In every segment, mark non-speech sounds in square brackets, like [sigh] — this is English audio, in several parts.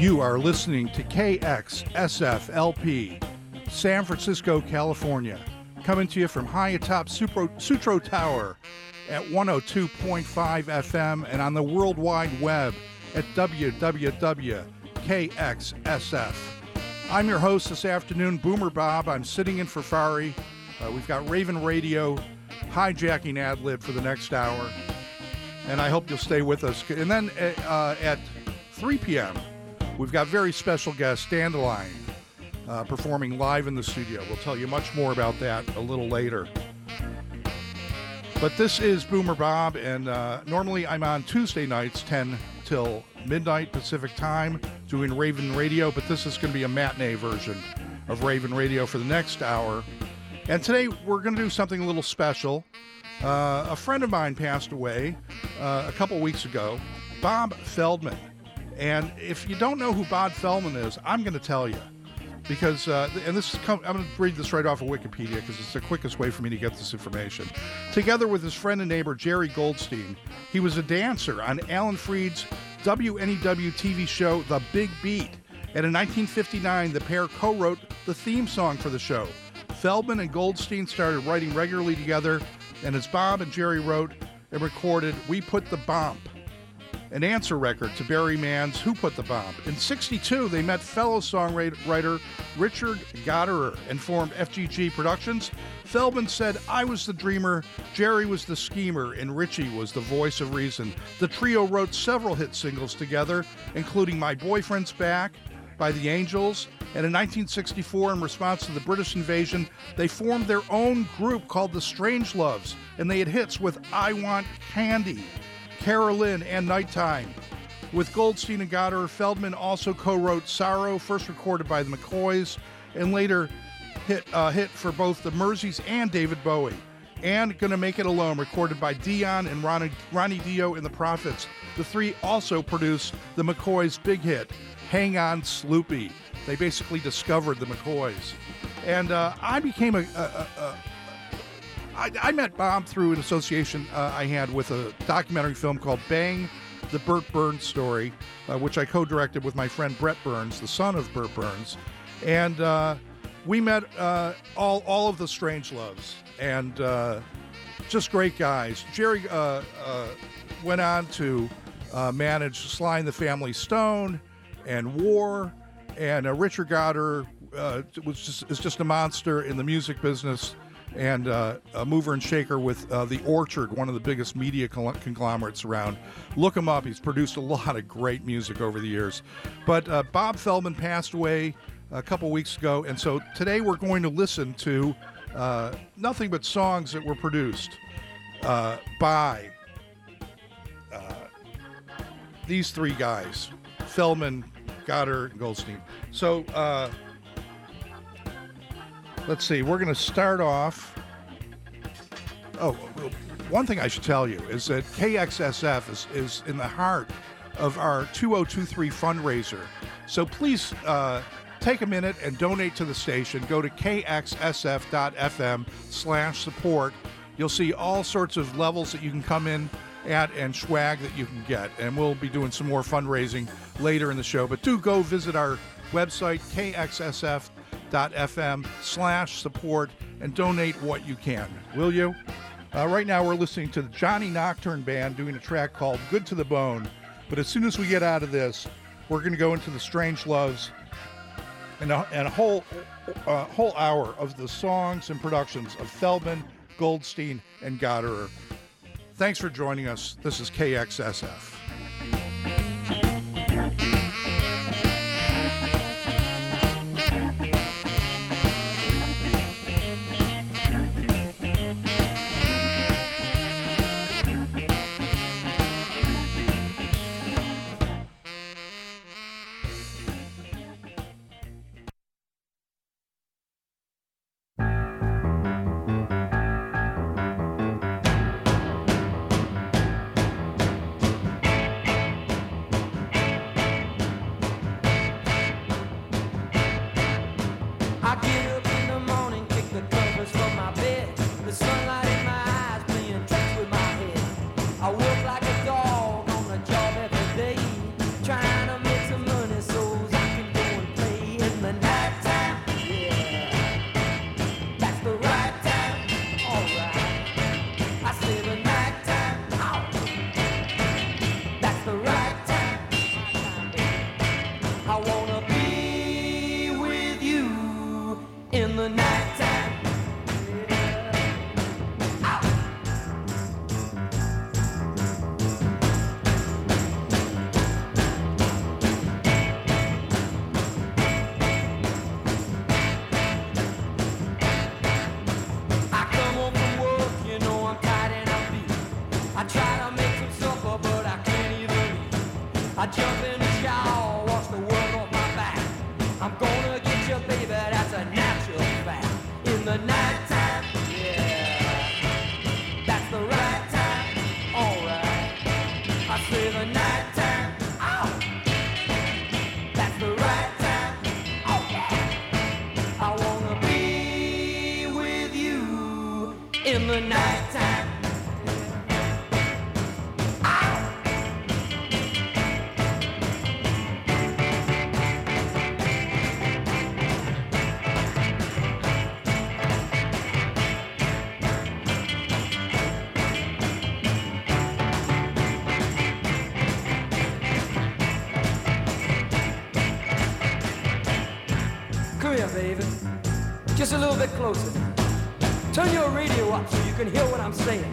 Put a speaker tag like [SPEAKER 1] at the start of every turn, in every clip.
[SPEAKER 1] You are listening to KXSFLP, San Francisco, California, coming to you from high atop Supro, Sutro Tower at 102.5 FM and on the World Wide Web at www.kxsf. I'm your host this afternoon, Boomer Bob. I'm sitting in for Fari. Uh, we've got Ravin' Radio hijacking ad lib for the next hour, and I hope you'll stay with us. And then uh, at 3 p.m., We've got very special guest, Dandelion, uh, performing live in the studio. We'll tell you much more about that a little later. But this is Boomer Bob, and uh, normally I'm on Tuesday nights, 10 till midnight Pacific time, doing Ravin' Radio, but this is going to be a matinee version of Ravin' Radio for the next hour. And today we're going to do something a little special. Uh, a friend of mine passed away uh, a couple weeks ago, Bob Feldman. And if you don't know who Bob Feldman is, I'm going to tell you. Because, uh, and this is, I'm going to read this right off of Wikipedia because it's the quickest way for me to get this information. Together with his friend and neighbor Jerry Goldstein, he was a dancer on Alan Freed's WNEW TV show The Big Beat. And in 1959, the pair co wrote the theme song for the show. Feldman and Goldstein started writing regularly together, and as Bob and Jerry wrote and recorded, We Put the Bomb an answer record to Barry Mann's Who Put the Bomp. In 62, they met fellow songwriter Richard Gottehrer and formed FGG Productions. Feldman said, I was the dreamer, Jerry was the schemer, and Richie was the voice of reason. The trio wrote several hit singles together, including My Boyfriend's Back by the Angels. And in 1964, in response to the British invasion, they formed their own group called the Strangeloves, and they had hits with I Want Candy. Cara-Lin, and Nighttime. With Goldstein and Gottehrer, Feldman also co wrote Sorrow, first recorded by the McCoys, and later hit, uh, hit for both the Merseys and David Bowie. And Gonna Make It Alone, recorded by Dion and Ronnie, Ronnie Dio and the Prophets. The three also produced the McCoys' big hit, Hang On Sloopy. They basically discovered the McCoys. And uh, I became a, a, a, I, I met Bob through an association uh, I had with a documentary film called Bang the Bert Berns Story, uh, which I co directed with my friend Brett Berns, the son of Bert Berns. And uh, we met uh, all, all of the Strange Loves and uh, just great guys. Jerry uh, went on to manage Sly and the Family Stone and War. And Richard Gottehrer was just, is just a monster in the music business and uh, a mover and shaker with uh, The Orchard, one of the biggest media conglomerates around. Look him up. He's produced a [laughs] lot of great music over the years. But uh, Bob Feldman passed away a couple weeks ago, and so today we're going to listen to uh, nothing but songs that were produced uh, by uh, these three guys Feldman, Gottehrer, and Goldstein. So, Let's see. We're going to start off. Oh, one thing I should tell you is that KXSF is, is in the heart of our 2023 fundraiser. So please uh, take a minute and donate to the station. Go to kxsf.fm slash support. You'll see all sorts of levels that you can come in at and swag that you can get. And we'll be doing some more fundraising later in the show. But do go visit our website, kxsf.fm anchor.fm slash support and donate what you can, will you? Uh, right now, we're listening to the Johnny Nocturne Band doing a track called Good to the Bone. But as soon as we get out of this, we're going to go into the Strangeloves and a, and a whole, uh, whole hour of the songs and productions of Feldman, Goldstein, and Gottehrer. Thanks for joining us. This is KXSF.
[SPEAKER 2] He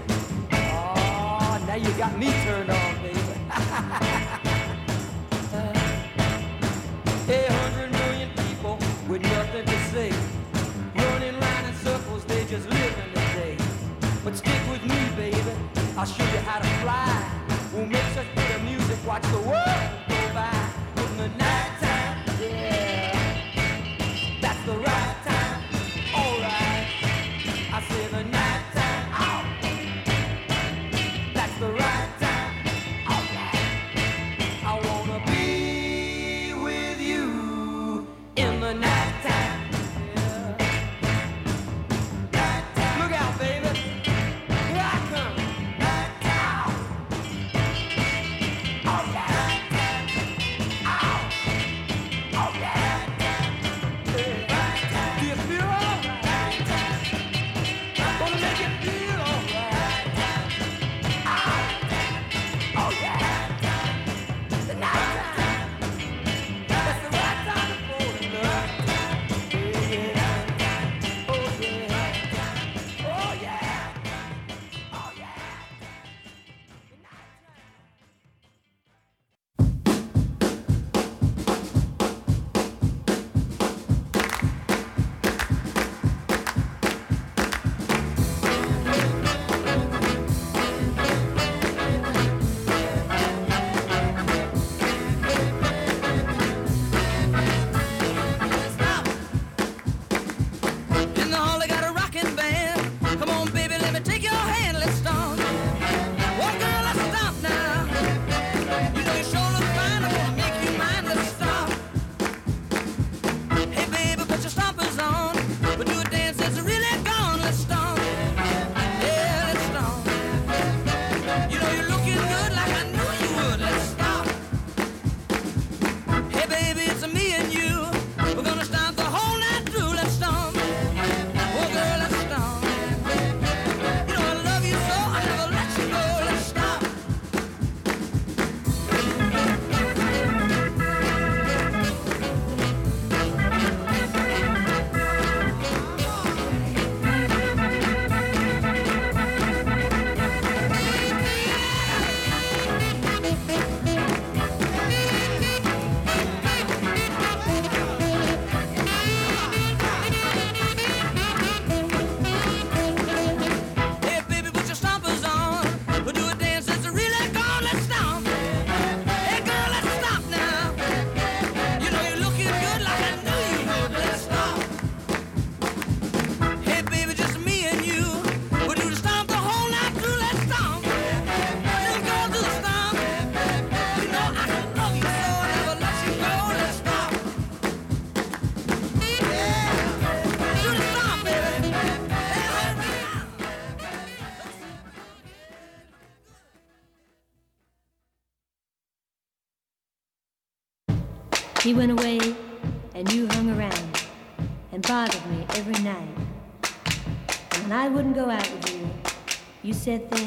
[SPEAKER 2] you said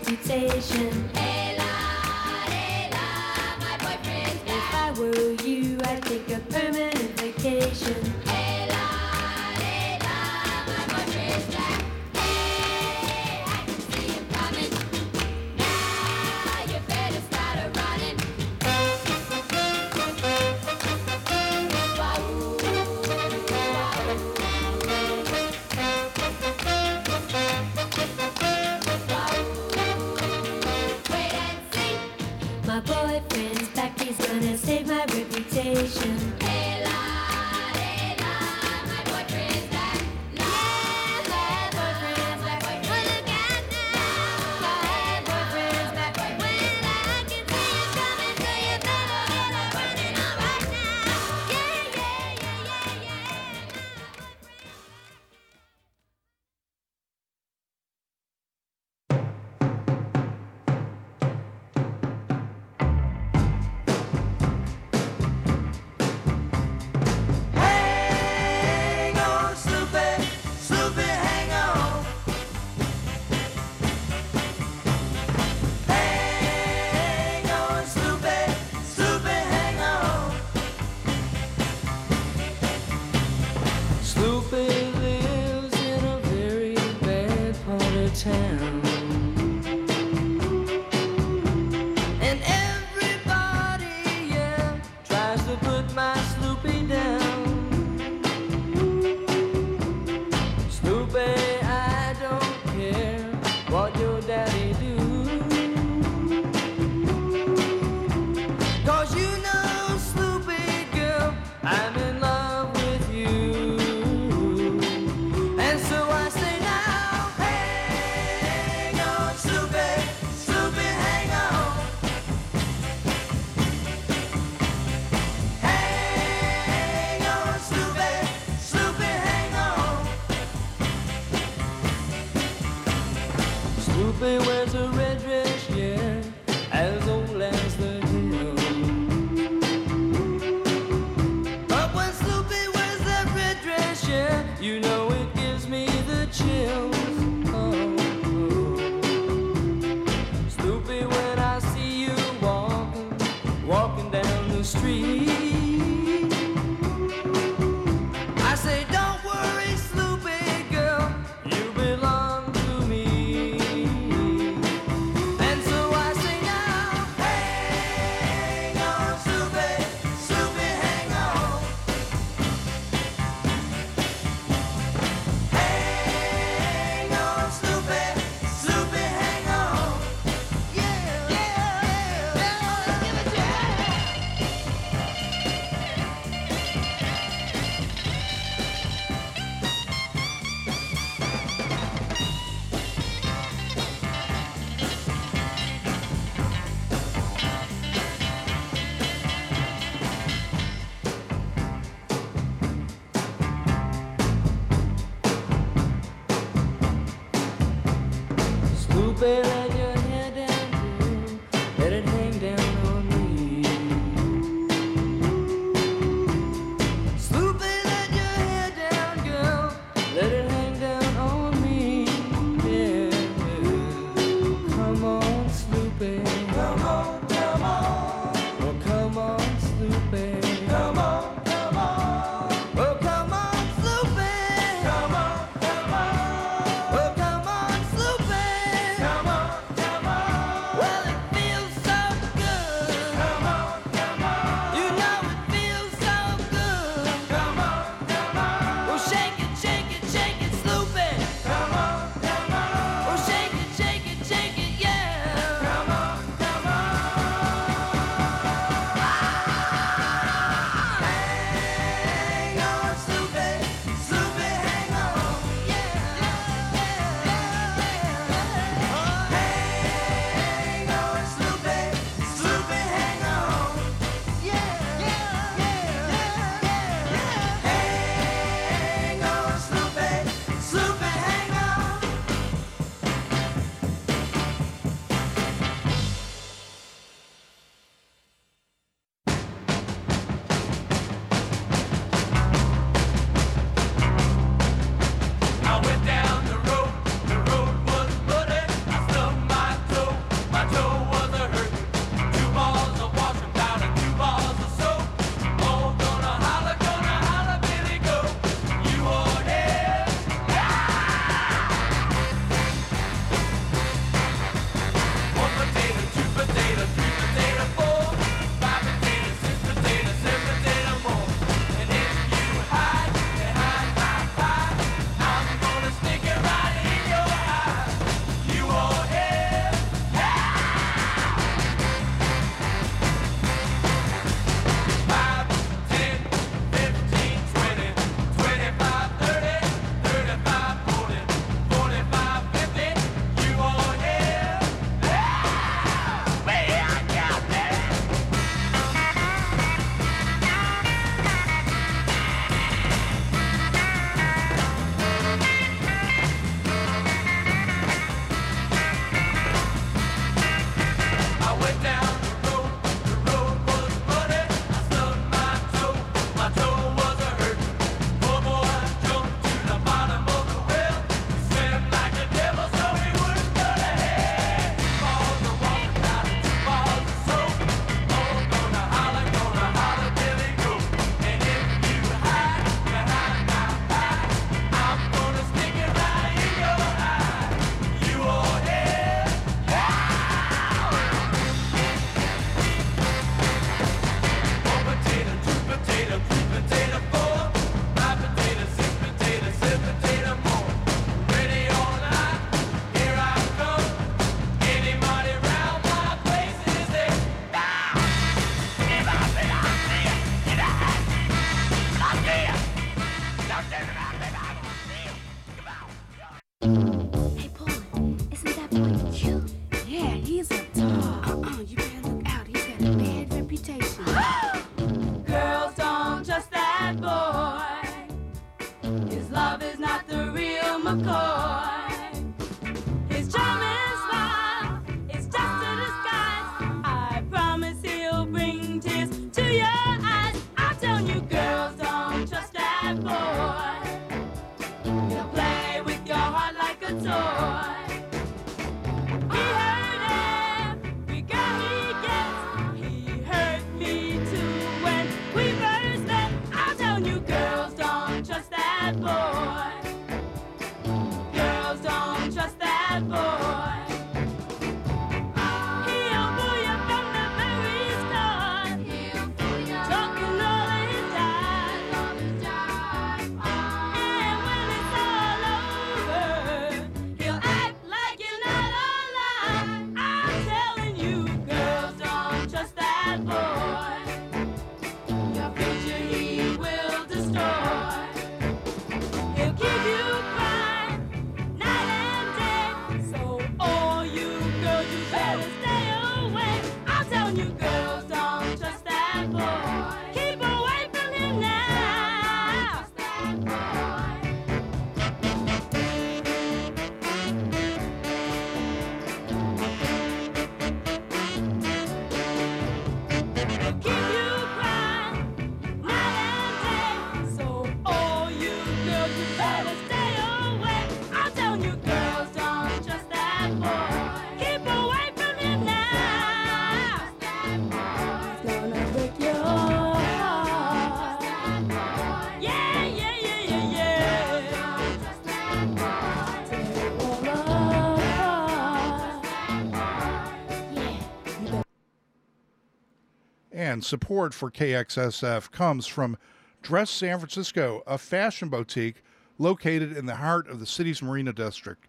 [SPEAKER 2] And
[SPEAKER 1] support for KXSF comes from Dress San Francisco, a fashion boutique located in the heart of the city's Marina District.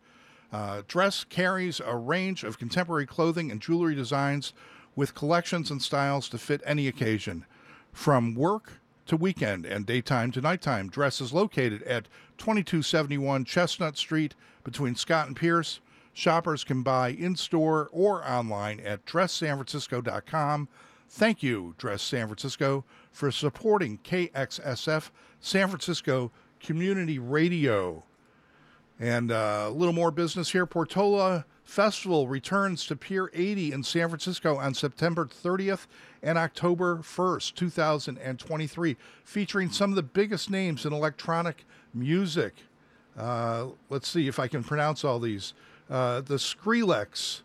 [SPEAKER 1] Uh, Dress carries a range of contemporary clothing and jewelry designs with collections and styles to fit any occasion. From work to weekend and daytime to nighttime, Dress is located at 2271 Chestnut Street between Scott and Pierce. Shoppers can buy in store or online at dresssanfrancisco.com. Thank you, Dress San Francisco, for supporting KXSF San Francisco Community Radio. And uh, a little more business here. Portola Festival returns to Pier 80 in San Francisco on September 30th and October 1st, 2023, featuring some of the biggest names in electronic music. Uh, let's see if I can pronounce all these. Uh, the Skrillex,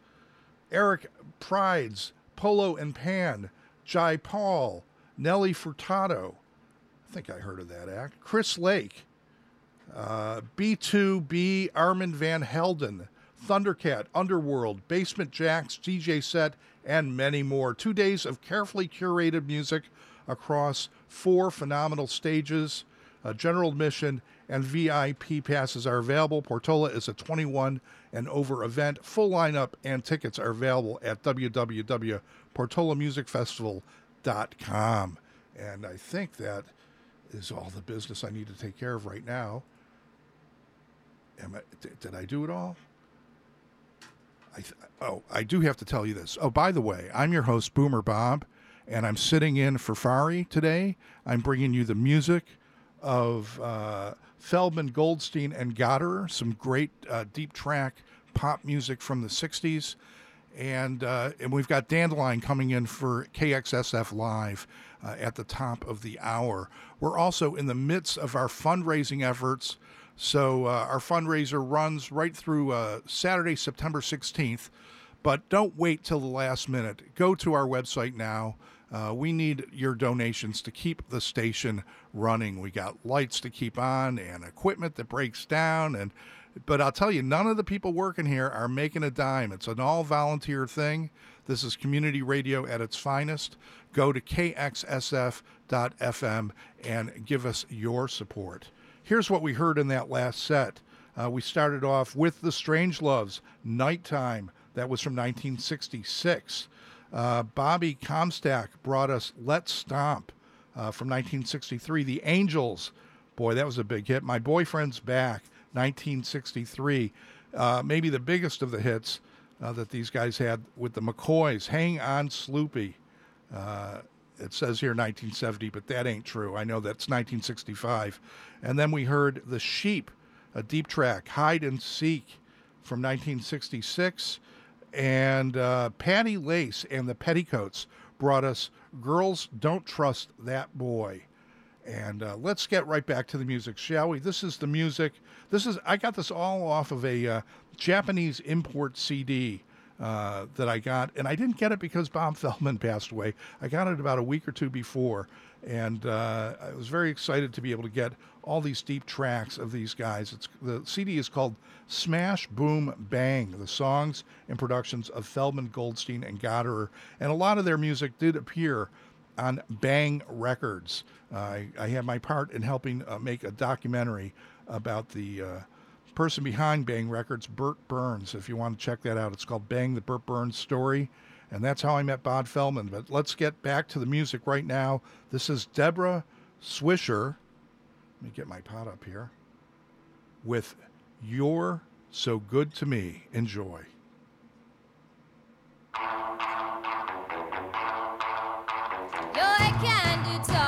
[SPEAKER 1] Eric Prydz, Polo and Pan, Jai Paul, Nelly Furtado. I think I heard of that act. Chris Lake, uh, B2B, Armand Van Helden, Thundercat, Underworld, Basement Jaxx, DJ Set, and many more. Two days of carefully curated music across four phenomenal stages. General admission and VIP passes are available. Portola is a 21 and over event. Full lineup and tickets are available at www.portolamusicfestival.com. And I think that is all the business I need to take care of right now. Am I, did I do it all? I th- oh, I do have to tell you this. Oh, by the way, I'm your host, Boomer Bob, and I'm sitting in for Fari today. I'm bringing you the music of uh, Feldman, Goldstein, and Gottehrer, some great uh, deep track pop music from the 60s. And, uh, and we've got Dandelion coming in for KXSF Live uh, at the top of the hour. We're also in the midst of our fundraising efforts. So uh, our fundraiser runs right through uh, Saturday, September 16th. But don't wait till the last minute. Go to our website now. Uh, we need your donations to keep the station running. We got lights to keep on and equipment that breaks down. And but I'll tell you, none of the people working here are making a dime. It's an all volunteer thing. This is community radio at its finest. Go to kxsf.fm and give us your support. Here's what we heard in that last set. Uh, we started off with The Strange Loves, Nighttime. That was from 1966. Uh, Bobby Comstock brought us Let's Stomp uh, from 1963. The Angels Boy, that was a big hit. My Boyfriend's Back, 1963. Uh, maybe the biggest of the hits uh, that these guys had with the McCoys. Hang on, Sloopy. Uh, it says here 1970, but that ain't true. I know that's 1965. And then we heard The Sheep, a deep track, Hide and Seek from 1966. And uh, Patty Lace and the Petticoats brought us Girls Don't Trust That Boy. And uh, let's get right back to the music, shall we? This is the music. This is I got this all off of a uh, Japanese import CD uh, that I got, and I didn't get it because Bob [laughs] Feldman passed away. I got it about a week or two before, and uh, I was very excited to be able to get all these deep tracks of these guys. It's the CD is called Smash Boom Bang: The Songs and Productions of Feldman, Goldstein, and Gottehrer, and a lot of their music did appear on Bang Records. Uh, I, I had my part in helping uh, make a documentary about the uh, person behind Bang Records, Bert Berns. If you want to check that out, it's called Bang the Bert Berns Story. And that's how I met Bob Feldman. But let's get back to the music right now. This is Deborah Swisher. Let me get my pot up here. With You're So Good to Me. Enjoy.
[SPEAKER 3] You're a candy doll and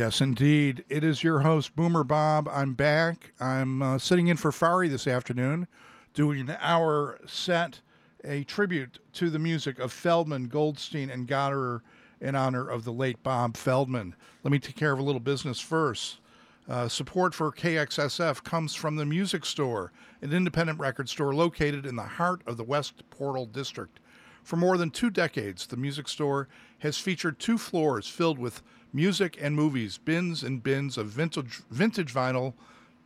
[SPEAKER 1] Yes, indeed. It is your host, Boomer Bob. I'm back. I'm uh, sitting in for Fari this afternoon, doing an hour set, a tribute to the music of Feldman, Goldstein, and Gottehrer in honor of the late Bob Feldman. Let me take care of a little business first. Uh, support for KXSF comes from the Music Store, an independent record store located in the heart of the West Portal District. For more than two decades, the Music Store has featured two floors filled with music and movies, bins and bins of vintage, vintage vinyl.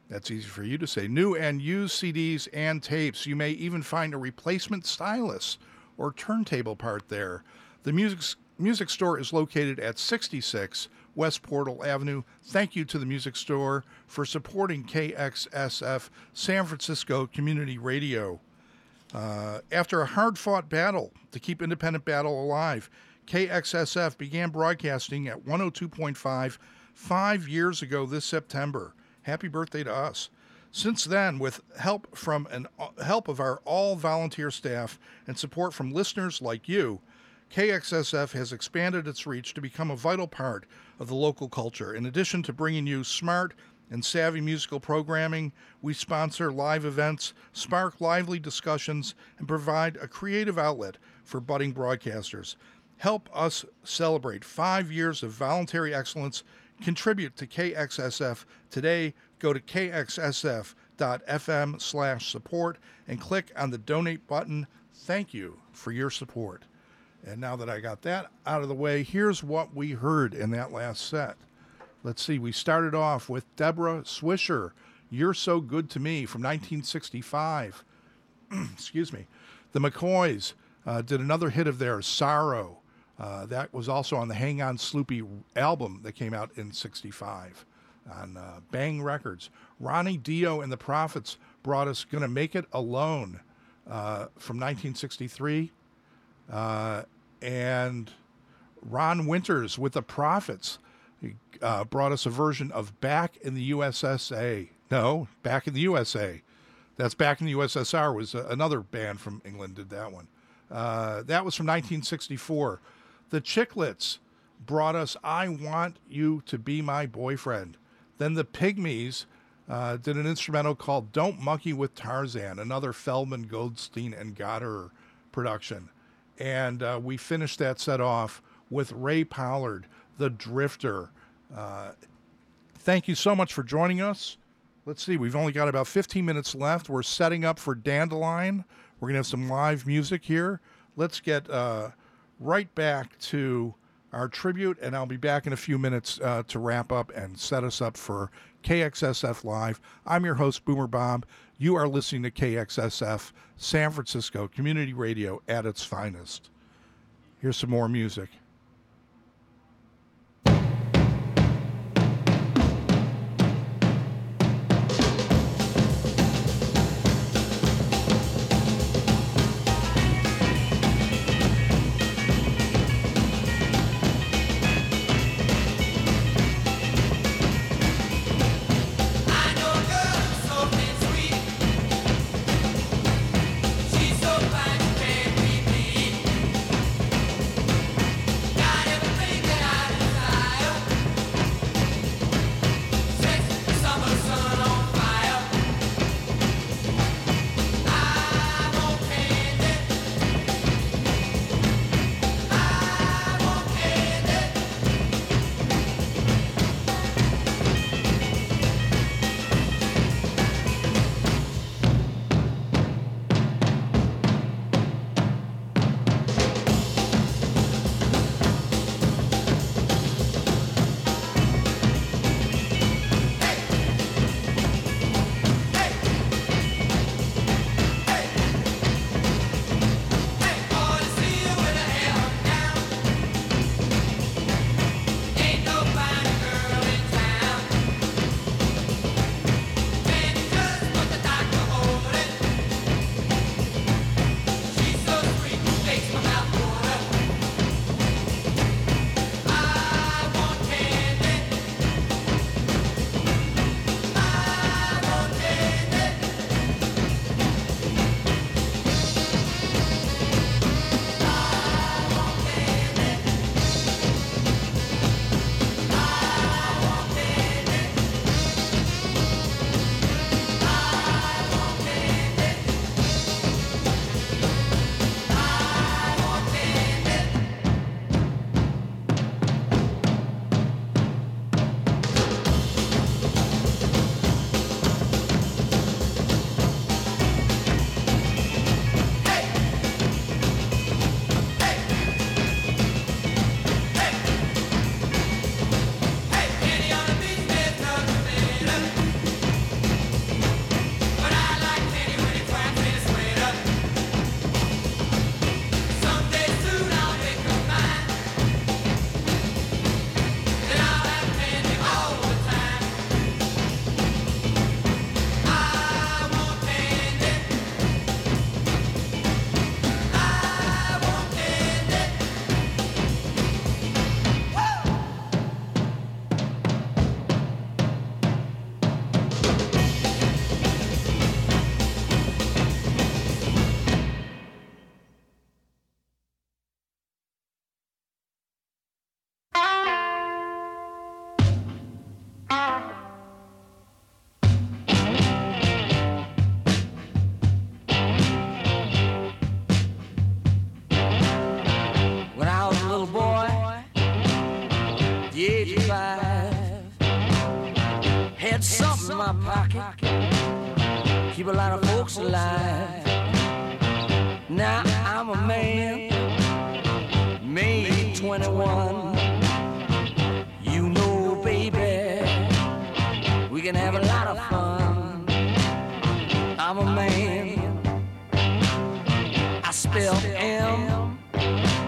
[SPEAKER 1] That's easy for you to say. New and used CDs and tapes. You may even find a replacement stylus or turntable part there. The music, music store is located at 66 West Portal Avenue. Thank you to the music store for supporting KXSF San Francisco Community Radio. Uh, after a hard fought battle to keep independent battle alive, KXSF began broadcasting at 102.5 five years ago this September. Happy birthday to us. Since then, with help from an help of our all volunteer staff and support from listeners like you, KXSF has expanded its reach to become a vital part of the local culture. In addition to bringing you smart and savvy musical programming, we sponsor live events, spark lively discussions, and provide a creative outlet for budding broadcasters. Help us celebrate five years of voluntary excellence. Contribute to KXSF today. Go to kxsf.fm slash support and click on the donate button. Thank you for your support. And now that I got that out of the way, here's what we heard in that last set. Let's see, we started off with Deborah Swisher, You're So Good to Me from 1965. [clears throat] Excuse me. The McCoys uh, did another hit of theirs, Sorrow. Uh, that was also on the Hang On Sloopy album that came out in 65 on uh, Bang Records. Ronnie Dio and the Prophets brought us Gonna Make It Alone uh, from 1963. Uh, and Ron Winters with the Prophets uh, brought us a version of Back in the USSA. No, Back in the USA. That's Back in the USSR was uh, another band from England did that one. That was from 1964. The Chicklets brought us I Want You to Be My Boyfriend. Then the Pygmies uh, did an instrumental called Don't Monkey with Tarzan, another Feldman, Goldstein, and Gottehrer production. And uh, we finished that set off with Ray Pollard, The Drifter. Uh, thank you so much for joining us. Let's see, we've only got about 15 minutes left. We're setting up for Dandelion. We're going to have some live music here. Let's get uh, right back to our tribute, and I'll be back in a few minutes uh, to wrap up and set us up for KXSF Live. I'm your host, Boomer Bob. You are listening to KXSF, San Francisco Community Radio at its finest. Here's some more music.
[SPEAKER 2] Spell M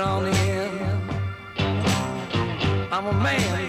[SPEAKER 2] on. I'm a man,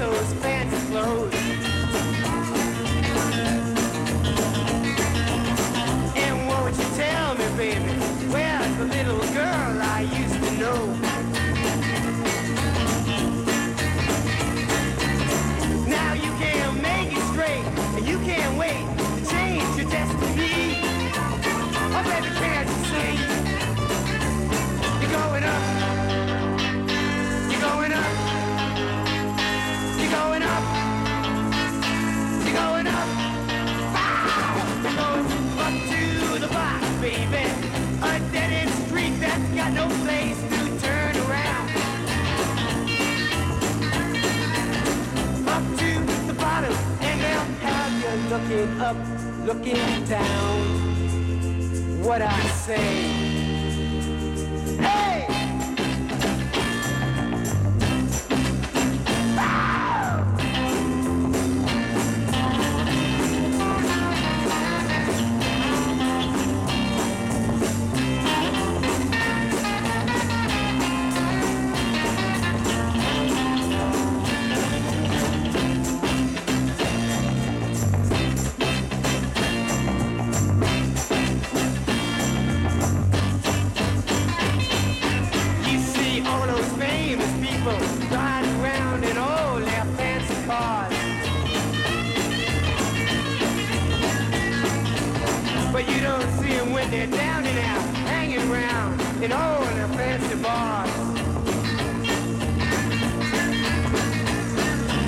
[SPEAKER 4] those fancy clothes. looking up, looking down. What I say. they're down and out, hanging around in all their fancy bars.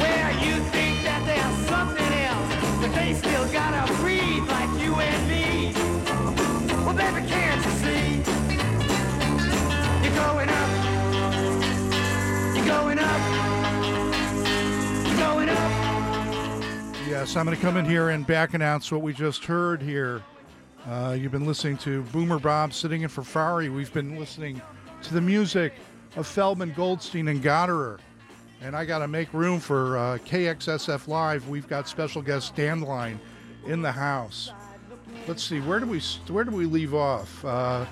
[SPEAKER 4] Where you think that they are something else, but they still gotta breathe like you and me. Well, baby, can't you see? You're going up.
[SPEAKER 1] Yes, I'm going to come in here and back announce what we just heard here. Uh, you've been listening to Boomer Bob sitting in for Fari. We've been listening to the music of Feldman, Goldstein, and Gottehrer. And I got to make room for uh, KXSF Live. We've got special guest Dandelion in the house. Let's see, where do we where do we leave off? Uh,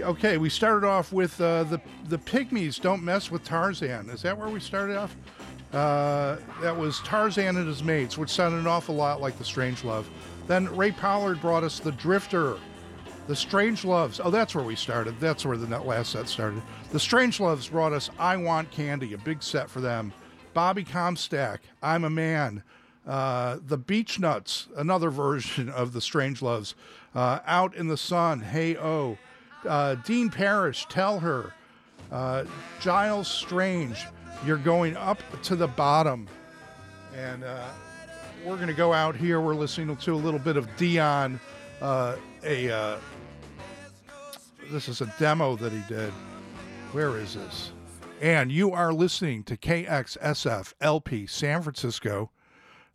[SPEAKER 1] okay, we started off with uh, the the pygmies don't mess with Tarzan. Is that where we started off? Uh, that was Tarzan and his mates, which sounded an awful lot like the Strange Love. Then Ray Pollard brought us the Drifter, the Strange Loves. Oh, that's where we started. That's where the last set started. The Strange Loves brought us I Want Candy, a big set for them. Bobby Comstock, I'm a Man. Uh, the Beach Nuts, another [laughs] version of the Strange Loves. Uh, Out in the Sun, Hey Oh. Uh, Dean Parrish, Tell Her. Uh, Giles Strange, You're Going Up to the Bottom. And uh, we're going to go out here. We're listening to a little bit of Dion, uh, a uh, this is a demo that he did. Where is this? And you are listening to KXSF LP San Francisco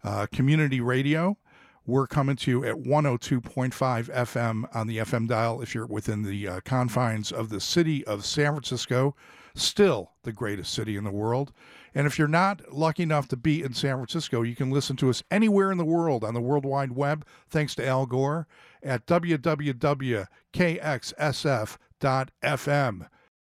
[SPEAKER 1] uh, Community Radio. We're coming to you at 102.5 FM on the FM dial if you're within the uh, confines of the city of San Francisco, still the greatest city in the world. And if you're not lucky enough to be in San Francisco, you can listen to us anywhere in the world on the World Wide Web, thanks to Al Gore, at www.kxsf.fm.